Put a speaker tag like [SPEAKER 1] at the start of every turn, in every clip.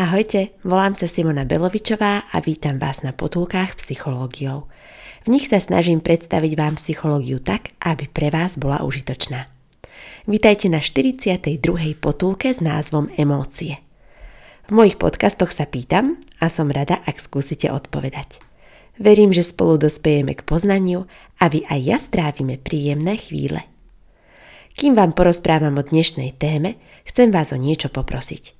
[SPEAKER 1] Ahojte, volám sa Simona Belovičová a vítam vás na potulkách psychológiou. V nich sa snažím predstaviť vám psychológiu tak, aby pre vás bola užitočná. Vítajte na 42. potulke s názvom Emócie. V mojich podcastoch sa pýtam a som rada, ak skúsite odpovedať. Verím, že spolu dospejeme k poznaniu a vy aj ja strávime príjemné chvíle. Kým vám porozprávam o dnešnej téme, chcem vás o niečo poprosiť –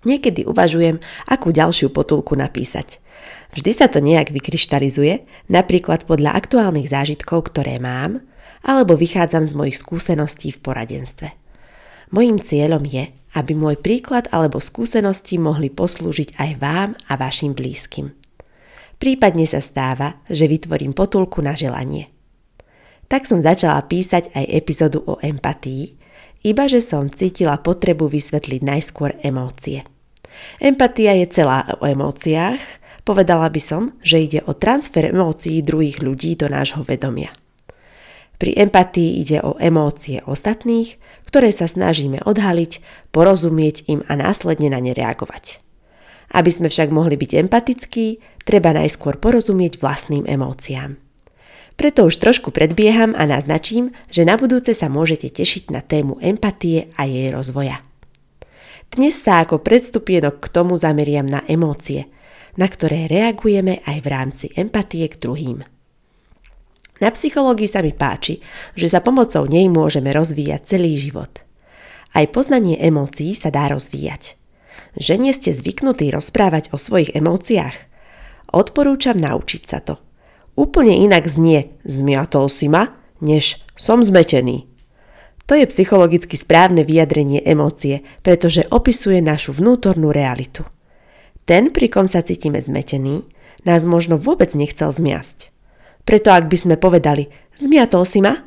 [SPEAKER 1] Niekedy uvažujem, akú ďalšiu potulku napísať. Vždy sa to nejak vykryštalizuje, napríklad podľa aktuálnych zážitkov, ktoré mám, alebo vychádzam z mojich skúseností v poradenstve. Mojím cieľom je, aby môj príklad alebo skúsenosti mohli poslúžiť aj vám a vašim blízkym. Prípadne sa stáva, že vytvorím potulku na želanie. Tak som začala písať aj epizódu o empatii, iba že som cítila potrebu vysvetliť najskôr emócie. Empatia je celá o emóciách, povedala by som, že ide o transfer emócií druhých ľudí do nášho vedomia. Pri empatii ide o emócie ostatných, ktoré sa snažíme odhaliť, porozumieť im a následne na ne reagovať. Aby sme však mohli byť empatickí, treba najskôr porozumieť vlastným emóciám. Preto už trošku predbieham a naznačím, že na budúce sa môžete tešiť na tému empatie a jej rozvoja. Dnes sa ako predstupienok k tomu zameriam na emócie, na ktoré reagujeme aj v rámci empatie k druhým. Na psychológii sa mi páči, že sa pomocou nej môžeme rozvíjať celý život. Aj poznanie emócií sa dá rozvíjať. Že nie ste zvyknutí rozprávať o svojich emóciách? Odporúčam naučiť sa to – úplne inak znie zmiatol si ma, než som zmetený. To je psychologicky správne vyjadrenie emócie, pretože opisuje našu vnútornú realitu. Ten, pri kom sa cítime zmetený, nás možno vôbec nechcel zmiasť. Preto ak by sme povedali zmiatol si ma,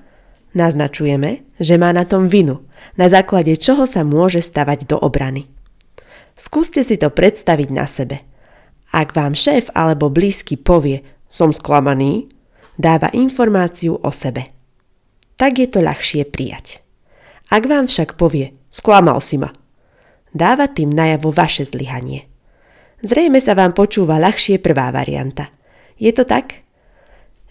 [SPEAKER 1] naznačujeme, že má na tom vinu, na základe čoho sa môže stavať do obrany. Skúste si to predstaviť na sebe. Ak vám šéf alebo blízky povie, som sklamaný, dáva informáciu o sebe. Tak je to ľahšie prijať. Ak vám však povie, sklamal si ma, dáva tým najavo vaše zlyhanie. Zrejme sa vám počúva ľahšie prvá varianta. Je to tak?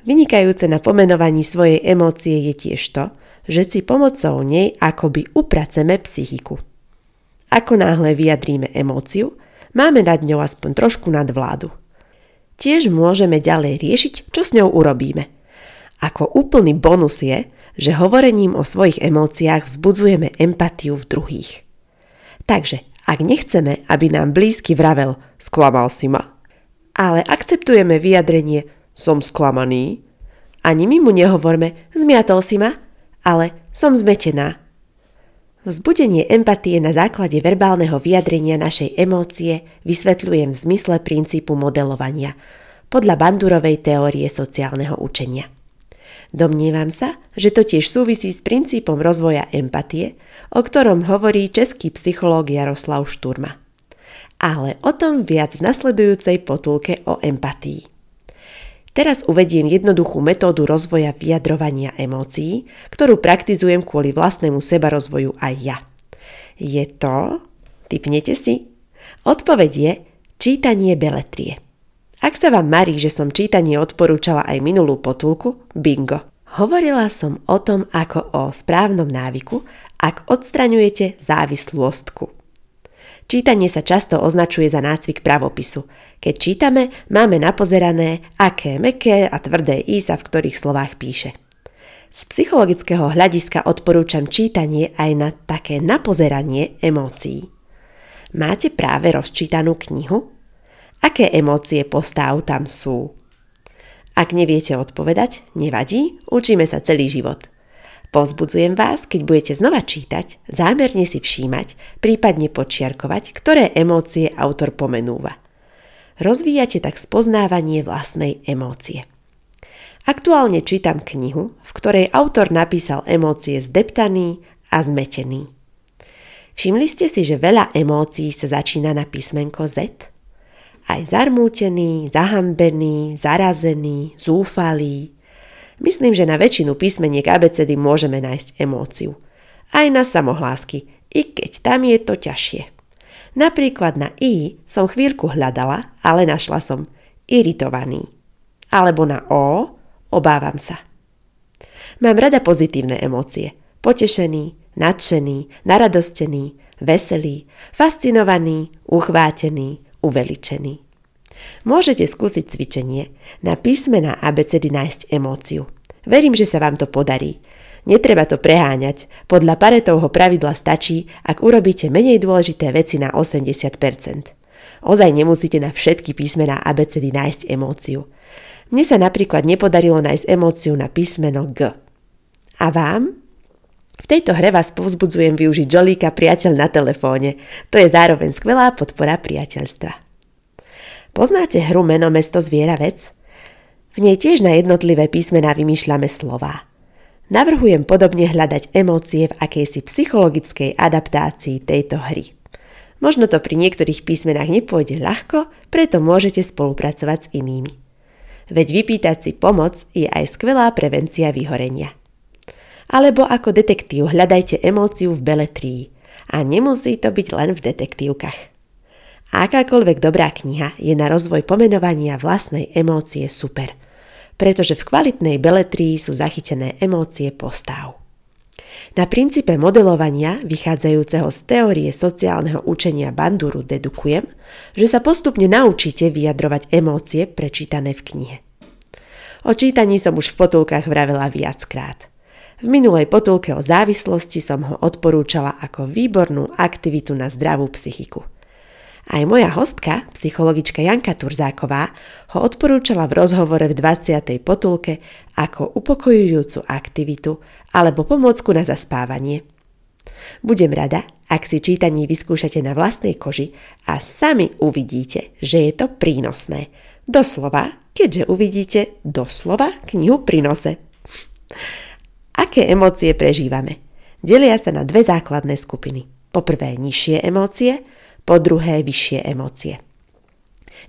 [SPEAKER 1] Vynikajúce na pomenovaní svojej emócie je tiež to, že si pomocou nej akoby upraceme psychiku. Ako náhle vyjadríme emóciu, máme nad ňou aspoň trošku nadvládu tiež môžeme ďalej riešiť, čo s ňou urobíme. Ako úplný bonus je, že hovorením o svojich emóciách vzbudzujeme empatiu v druhých. Takže, ak nechceme, aby nám blízky vravel sklamal si ma, ale akceptujeme vyjadrenie som sklamaný, ani my mu nehovorme zmiatol si ma, ale som zmetená, Vzbudenie empatie na základe verbálneho vyjadrenia našej emócie vysvetľujem v zmysle princípu modelovania podľa Bandurovej teórie sociálneho učenia. Domnievam sa, že to tiež súvisí s princípom rozvoja empatie, o ktorom hovorí český psychológ Jaroslav Šturma. Ale o tom viac v nasledujúcej potulke o empatii. Teraz uvediem jednoduchú metódu rozvoja vyjadrovania emócií, ktorú praktizujem kvôli vlastnému sebarozvoju aj ja. Je to... Typnete si? Odpoveď je čítanie beletrie. Ak sa vám marí, že som čítanie odporúčala aj minulú potulku, bingo. Hovorila som o tom ako o správnom návyku, ak odstraňujete závislostku. Čítanie sa často označuje za nácvik pravopisu. Keď čítame, máme napozerané, aké meké a tvrdé i sa v ktorých slovách píše. Z psychologického hľadiska odporúčam čítanie aj na také napozeranie emócií. Máte práve rozčítanú knihu? Aké emócie postáv tam sú? Ak neviete odpovedať, nevadí, učíme sa celý život. Pozbudzujem vás, keď budete znova čítať, zámerne si všímať, prípadne počiarkovať, ktoré emócie autor pomenúva. Rozvíjate tak spoznávanie vlastnej emócie. Aktuálne čítam knihu, v ktorej autor napísal emócie zdeptaný a zmetený. Všimli ste si, že veľa emócií sa začína na písmenko Z? Aj zarmútený, zahambený, zarazený, zúfalý, Myslím, že na väčšinu písmeniek abecedy môžeme nájsť emóciu. Aj na samohlásky, i keď tam je to ťažšie. Napríklad na I som chvíľku hľadala, ale našla som iritovaný. Alebo na O obávam sa. Mám rada pozitívne emócie. Potešený, nadšený, naradostený, veselý, fascinovaný, uchvátený, uveličený. Môžete skúsiť cvičenie na písmená abecedy nájsť emóciu. Verím, že sa vám to podarí. Netreba to preháňať. Podľa Paretovho pravidla stačí, ak urobíte menej dôležité veci na 80%. Ozaj nemusíte na všetky písmená abecedy nájsť emóciu. Mne sa napríklad nepodarilo nájsť emóciu na písmeno G. A vám? V tejto hre vás povzbudzujem využiť Jolíka priateľ na telefóne. To je zároveň skvelá podpora priateľstva. Poznáte hru Meno, mesto, zviera, vec? V nej tiež na jednotlivé písmená vymýšľame slová. Navrhujem podobne hľadať emócie v akejsi psychologickej adaptácii tejto hry. Možno to pri niektorých písmenách nepôjde ľahko, preto môžete spolupracovať s inými. Veď vypýtať si pomoc je aj skvelá prevencia vyhorenia. Alebo ako detektív hľadajte emóciu v beletrii. A nemusí to byť len v detektívkach. Akákoľvek dobrá kniha je na rozvoj pomenovania vlastnej emócie super, pretože v kvalitnej beletrii sú zachytené emócie postav. Na princípe modelovania, vychádzajúceho z teórie sociálneho učenia Banduru, dedukujem, že sa postupne naučíte vyjadrovať emócie prečítané v knihe. O čítaní som už v potulkách vravela viackrát. V minulej potulke o závislosti som ho odporúčala ako výbornú aktivitu na zdravú psychiku. Aj moja hostka, psychologička Janka Turzáková, ho odporúčala v rozhovore v 20. potulke ako upokojujúcu aktivitu alebo pomôcku na zaspávanie. Budem rada, ak si čítanie vyskúšate na vlastnej koži a sami uvidíte, že je to prínosné. Doslova, keďže uvidíte doslova knihu prinose. Aké emócie prežívame? Delia sa na dve základné skupiny. Poprvé nižšie emócie – po druhé vyššie emócie.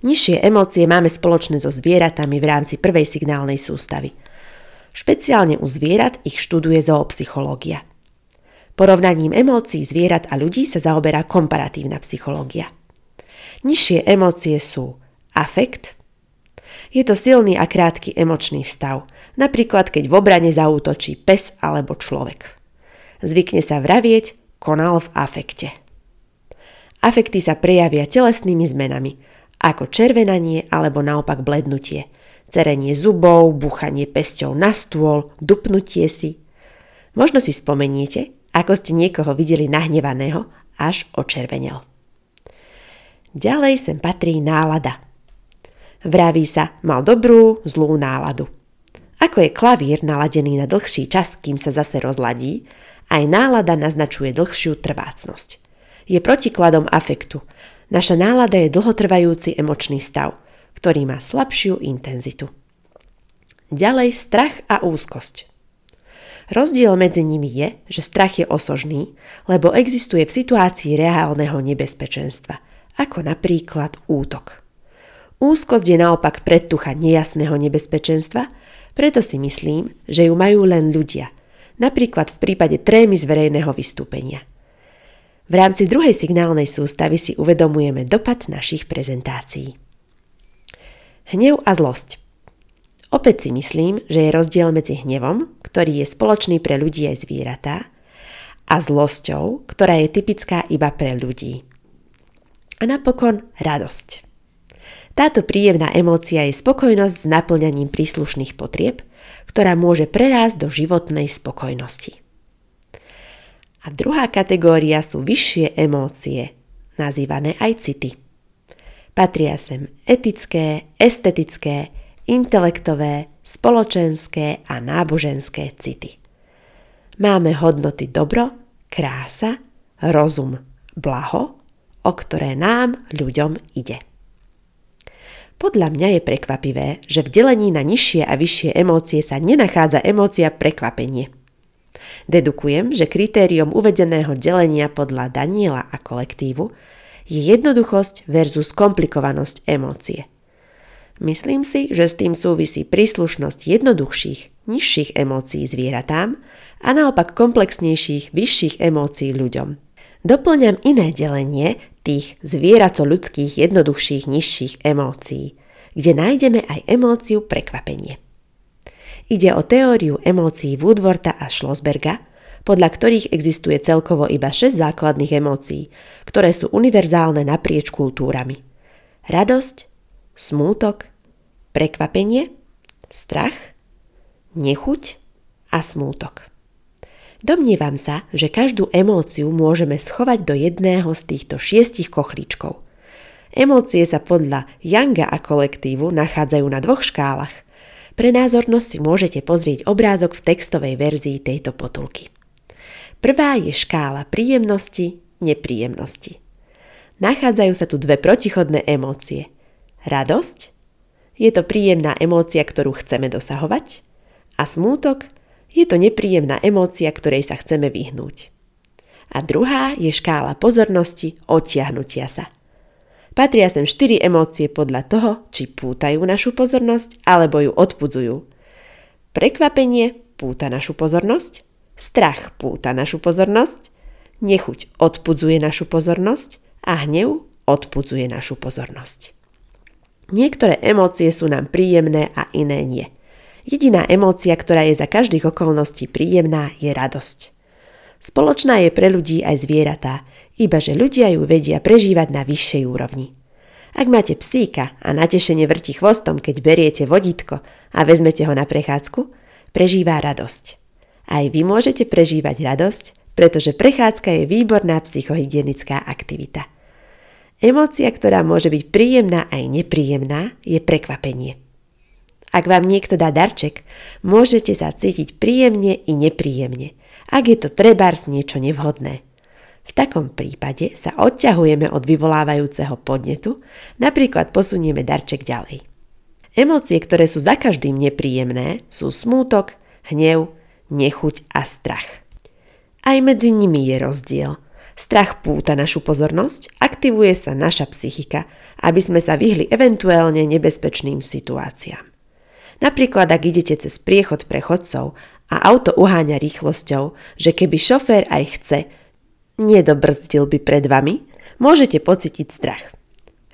[SPEAKER 1] Nižšie emócie máme spoločné so zvieratami v rámci prvej signálnej sústavy. Špeciálne u zvierat ich študuje zoopsychológia. Porovnaním emócií zvierat a ľudí sa zaoberá komparatívna psychológia. Nižšie emócie sú afekt, je to silný a krátky emočný stav, napríklad keď v obrane zaútočí pes alebo človek. Zvykne sa vravieť, konal v afekte. Afekty sa prejavia telesnými zmenami, ako červenanie alebo naopak blednutie, cerenie zubov, buchanie pesťou na stôl, dupnutie si. Možno si spomeniete, ako ste niekoho videli nahnevaného, až očervenel. Ďalej sem patrí nálada. Vraví sa, mal dobrú, zlú náladu. Ako je klavír naladený na dlhší čas, kým sa zase rozladí, aj nálada naznačuje dlhšiu trvácnosť je protikladom afektu. Naša nálada je dlhotrvajúci emočný stav, ktorý má slabšiu intenzitu. Ďalej strach a úzkosť. Rozdiel medzi nimi je, že strach je osožný, lebo existuje v situácii reálneho nebezpečenstva, ako napríklad útok. Úzkosť je naopak predtucha nejasného nebezpečenstva, preto si myslím, že ju majú len ľudia, napríklad v prípade trémy z verejného vystúpenia – v rámci druhej signálnej sústavy si uvedomujeme dopad našich prezentácií. Hnev a zlosť. Opäť si myslím, že je rozdiel medzi hnevom, ktorý je spoločný pre ľudí aj zvieratá, a zlosťou, ktorá je typická iba pre ľudí. A napokon radosť. Táto príjemná emócia je spokojnosť s naplňaním príslušných potrieb, ktorá môže prerásť do životnej spokojnosti. A druhá kategória sú vyššie emócie, nazývané aj city. Patria sem etické, estetické, intelektové, spoločenské a náboženské city. Máme hodnoty dobro, krása, rozum, blaho, o ktoré nám, ľuďom, ide. Podľa mňa je prekvapivé, že v delení na nižšie a vyššie emócie sa nenachádza emócia prekvapenie. Dedukujem, že kritérium uvedeného delenia podľa Daniela a kolektívu je jednoduchosť versus komplikovanosť emócie. Myslím si, že s tým súvisí príslušnosť jednoduchších, nižších emócií zvieratám a naopak komplexnejších, vyšších emócií ľuďom. Doplňam iné delenie tých zvieraco-ľudských jednoduchších nižších emócií, kde nájdeme aj emóciu prekvapenie. Ide o teóriu emócií Woodworta a Schlossberga, podľa ktorých existuje celkovo iba 6 základných emócií, ktoré sú univerzálne naprieč kultúrami. Radosť, smútok, prekvapenie, strach, nechuť a smútok. Domnievam sa, že každú emóciu môžeme schovať do jedného z týchto šiestich kochlíčkov. Emócie sa podľa Younga a kolektívu nachádzajú na dvoch škálach. Pre názornosť si môžete pozrieť obrázok v textovej verzii tejto potulky. Prvá je škála príjemnosti, nepríjemnosti. Nachádzajú sa tu dve protichodné emócie. Radosť je to príjemná emócia, ktorú chceme dosahovať a smútok je to nepríjemná emócia, ktorej sa chceme vyhnúť. A druhá je škála pozornosti odtiahnutia sa. Patria sem štyri emócie podľa toho, či pútajú našu pozornosť alebo ju odpudzujú. Prekvapenie púta našu pozornosť, strach púta našu pozornosť, nechuť odpudzuje našu pozornosť a hnev odpudzuje našu pozornosť. Niektoré emócie sú nám príjemné a iné nie – Jediná emócia, ktorá je za každých okolností príjemná, je radosť. Spoločná je pre ľudí aj zvieratá, iba že ľudia ju vedia prežívať na vyššej úrovni. Ak máte psíka a natešene vrti chvostom, keď beriete vodítko a vezmete ho na prechádzku, prežíva radosť. Aj vy môžete prežívať radosť, pretože prechádzka je výborná psychohygienická aktivita. Emócia, ktorá môže byť príjemná aj nepríjemná, je prekvapenie. Ak vám niekto dá darček, môžete sa cítiť príjemne i nepríjemne, ak je to trebárs niečo nevhodné. V takom prípade sa odťahujeme od vyvolávajúceho podnetu, napríklad posunieme darček ďalej. Emócie, ktoré sú za každým nepríjemné, sú smútok, hnev, nechuť a strach. Aj medzi nimi je rozdiel. Strach púta našu pozornosť, aktivuje sa naša psychika, aby sme sa vyhli eventuálne nebezpečným situáciám. Napríklad, ak idete cez priechod pre chodcov a auto uháňa rýchlosťou, že keby šofér aj chce, nedobrzdil by pred vami, môžete pocítiť strach.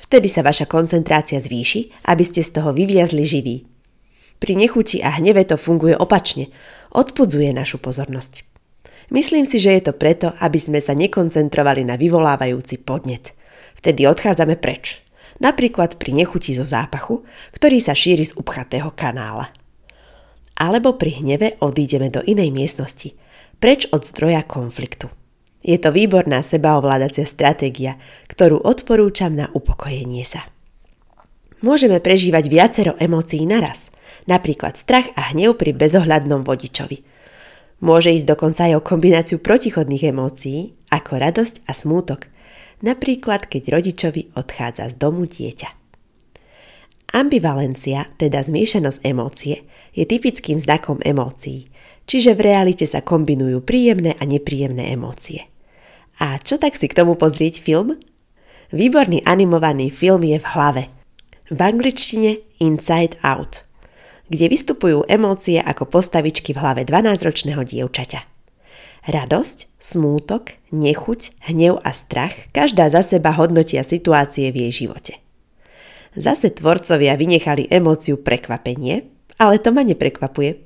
[SPEAKER 1] Vtedy sa vaša koncentrácia zvýši, aby ste z toho vyviazli živí. Pri nechuti a hneve to funguje opačne, odpudzuje našu pozornosť. Myslím si, že je to preto, aby sme sa nekoncentrovali na vyvolávajúci podnet. Vtedy odchádzame preč napríklad pri nechuti zo zápachu, ktorý sa šíri z upchatého kanála. Alebo pri hneve odídeme do inej miestnosti, preč od zdroja konfliktu. Je to výborná sebaovládacia stratégia, ktorú odporúčam na upokojenie sa. Môžeme prežívať viacero emócií naraz, napríklad strach a hnev pri bezohľadnom vodičovi. Môže ísť dokonca aj o kombináciu protichodných emócií, ako radosť a smútok – napríklad keď rodičovi odchádza z domu dieťa. Ambivalencia, teda zmiešanosť emócie, je typickým znakom emócií, čiže v realite sa kombinujú príjemné a nepríjemné emócie. A čo tak si k tomu pozrieť film? Výborný animovaný film je v hlave. V angličtine Inside Out, kde vystupujú emócie ako postavičky v hlave 12-ročného dievčaťa. Radosť, smútok, nechuť, hnev a strach každá za seba hodnotia situácie v jej živote. Zase tvorcovia vynechali emóciu prekvapenie, ale to ma neprekvapuje.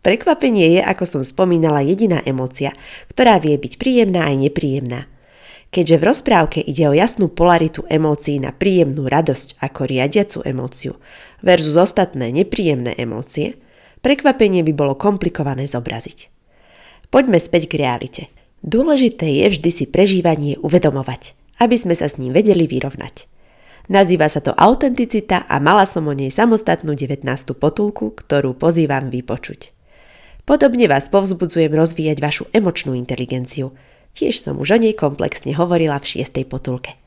[SPEAKER 1] Prekvapenie je, ako som spomínala, jediná emócia, ktorá vie byť príjemná aj nepríjemná. Keďže v rozprávke ide o jasnú polaritu emócií na príjemnú radosť ako riadiacu emóciu versus ostatné nepríjemné emócie, prekvapenie by bolo komplikované zobraziť. Poďme späť k realite. Dôležité je vždy si prežívanie uvedomovať, aby sme sa s ním vedeli vyrovnať. Nazýva sa to autenticita a mala som o nej samostatnú 19. potulku, ktorú pozývam vypočuť. Podobne vás povzbudzujem rozvíjať vašu emočnú inteligenciu. Tiež som už o nej komplexne hovorila v 6. potulke.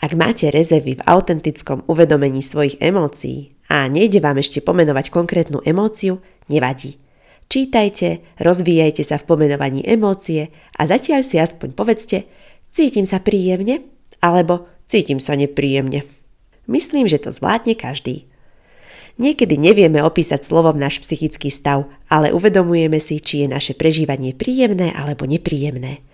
[SPEAKER 1] Ak máte rezervy v autentickom uvedomení svojich emócií a nejde vám ešte pomenovať konkrétnu emóciu, nevadí. Čítajte, rozvíjajte sa v pomenovaní emócie a zatiaľ si aspoň povedzte, cítim sa príjemne alebo cítim sa nepríjemne. Myslím, že to zvládne každý. Niekedy nevieme opísať slovom náš psychický stav, ale uvedomujeme si, či je naše prežívanie príjemné alebo nepríjemné.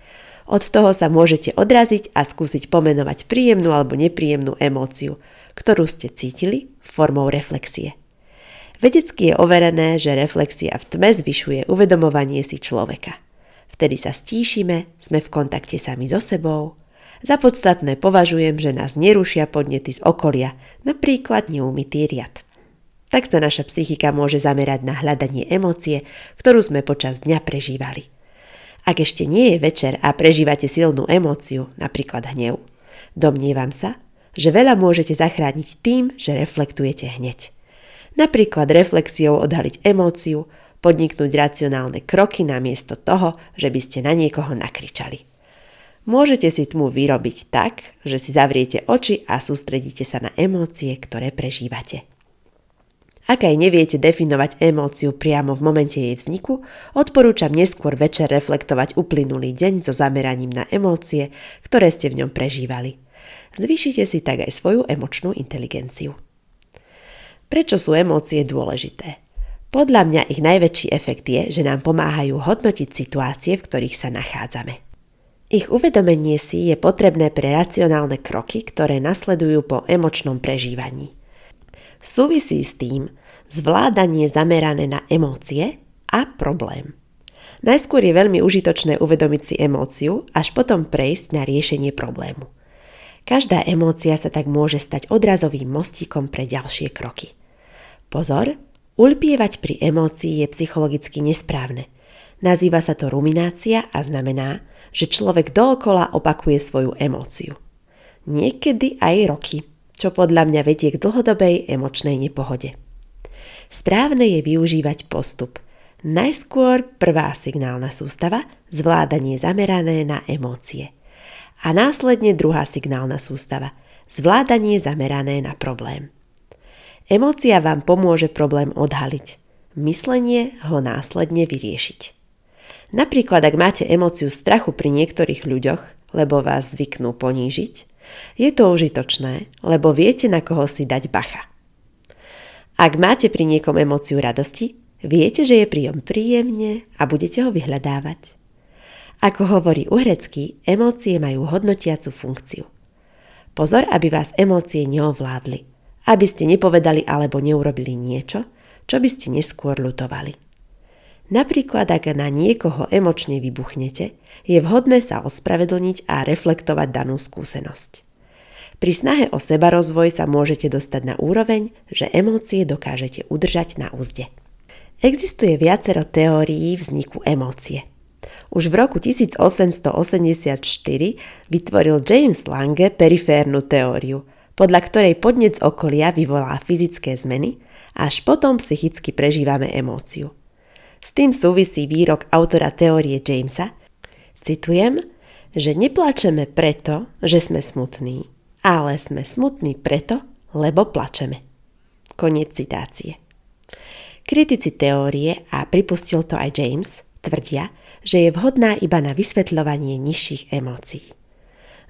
[SPEAKER 1] Od toho sa môžete odraziť a skúsiť pomenovať príjemnú alebo nepríjemnú emóciu, ktorú ste cítili formou reflexie. Vedecky je overené, že reflexia v tme zvyšuje uvedomovanie si človeka. Vtedy sa stíšime, sme v kontakte sami so sebou. Za podstatné považujem, že nás nerušia podnety z okolia, napríklad neumytý riad. Tak sa naša psychika môže zamerať na hľadanie emócie, ktorú sme počas dňa prežívali. Ak ešte nie je večer a prežívate silnú emóciu, napríklad hnev, domnievam sa, že veľa môžete zachrániť tým, že reflektujete hneď. Napríklad reflexiou odhaliť emóciu, podniknúť racionálne kroky namiesto toho, že by ste na niekoho nakričali. Môžete si tmu vyrobiť tak, že si zavriete oči a sústredíte sa na emócie, ktoré prežívate. Ak aj neviete definovať emóciu priamo v momente jej vzniku, odporúčam neskôr večer reflektovať uplynulý deň so zameraním na emócie, ktoré ste v ňom prežívali. Zvýšite si tak aj svoju emočnú inteligenciu. Prečo sú emócie dôležité? Podľa mňa ich najväčší efekt je, že nám pomáhajú hodnotiť situácie, v ktorých sa nachádzame. Ich uvedomenie si je potrebné pre racionálne kroky, ktoré nasledujú po emočnom prežívaní – súvisí s tým zvládanie zamerané na emócie a problém. Najskôr je veľmi užitočné uvedomiť si emóciu, až potom prejsť na riešenie problému. Každá emócia sa tak môže stať odrazovým mostíkom pre ďalšie kroky. Pozor, ulpievať pri emócii je psychologicky nesprávne. Nazýva sa to ruminácia a znamená, že človek dookola opakuje svoju emóciu. Niekedy aj roky čo podľa mňa vedie k dlhodobej emočnej nepohode. Správne je využívať postup. Najskôr prvá signálna sústava, zvládanie zamerané na emócie. A následne druhá signálna sústava, zvládanie zamerané na problém. Emócia vám pomôže problém odhaliť. Myslenie ho následne vyriešiť. Napríklad, ak máte emóciu strachu pri niektorých ľuďoch, lebo vás zvyknú ponížiť, je to užitočné, lebo viete, na koho si dať bacha. Ak máte pri niekom emóciu radosti, viete, že je príjom príjemne a budete ho vyhľadávať. Ako hovorí Uhrecký, emócie majú hodnotiacu funkciu. Pozor, aby vás emócie neovládli, aby ste nepovedali alebo neurobili niečo, čo by ste neskôr lutovali. Napríklad, ak na niekoho emočne vybuchnete, je vhodné sa ospravedlniť a reflektovať danú skúsenosť. Pri snahe o seba rozvoj sa môžete dostať na úroveň, že emócie dokážete udržať na úzde. Existuje viacero teórií vzniku emócie. Už v roku 1884 vytvoril James Lange periférnu teóriu, podľa ktorej podnec okolia vyvolá fyzické zmeny, až potom psychicky prežívame emóciu. S tým súvisí výrok autora teórie Jamesa, citujem, že neplačeme preto, že sme smutní, ale sme smutní preto, lebo plačeme. Koniec citácie. Kritici teórie, a pripustil to aj James, tvrdia, že je vhodná iba na vysvetľovanie nižších emócií.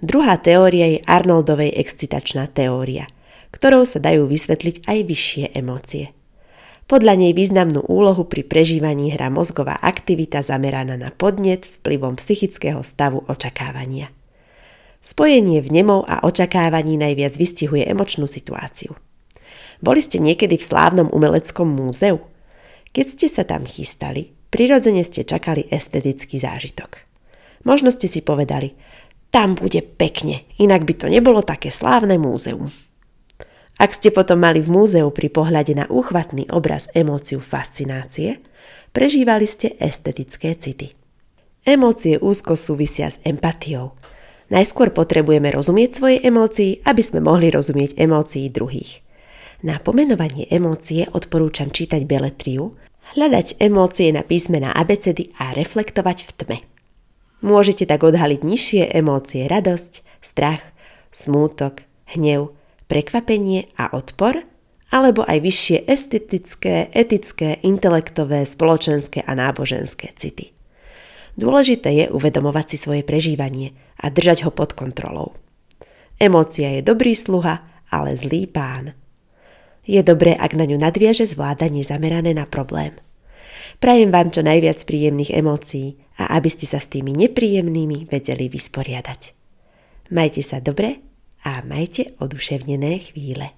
[SPEAKER 1] Druhá teória je Arnoldovej excitačná teória, ktorou sa dajú vysvetliť aj vyššie emócie – podľa nej významnú úlohu pri prežívaní hrá mozgová aktivita zameraná na podnet vplyvom psychického stavu očakávania. Spojenie vnemov a očakávaní najviac vystihuje emočnú situáciu. Boli ste niekedy v slávnom umeleckom múzeu? Keď ste sa tam chystali, prirodzene ste čakali estetický zážitok. Možno ste si povedali, tam bude pekne, inak by to nebolo také slávne múzeum. Ak ste potom mali v múzeu pri pohľade na úchvatný obraz emóciu fascinácie, prežívali ste estetické city. Emócie úzko súvisia s empatiou. Najskôr potrebujeme rozumieť svoje emócii, aby sme mohli rozumieť emócií druhých. Na pomenovanie emócie odporúčam čítať beletriu, hľadať emócie na písmená abecedy a reflektovať v tme. Môžete tak odhaliť nižšie emócie radosť, strach, smútok, hnev, prekvapenie a odpor, alebo aj vyššie estetické, etické, intelektové, spoločenské a náboženské city. Dôležité je uvedomovať si svoje prežívanie a držať ho pod kontrolou. Emócia je dobrý sluha, ale zlý pán. Je dobré, ak na ňu nadviaže zvládanie zamerané na problém. Prajem vám čo najviac príjemných emócií a aby ste sa s tými nepríjemnými vedeli vysporiadať. Majte sa dobre a majte oduševnené chvíle.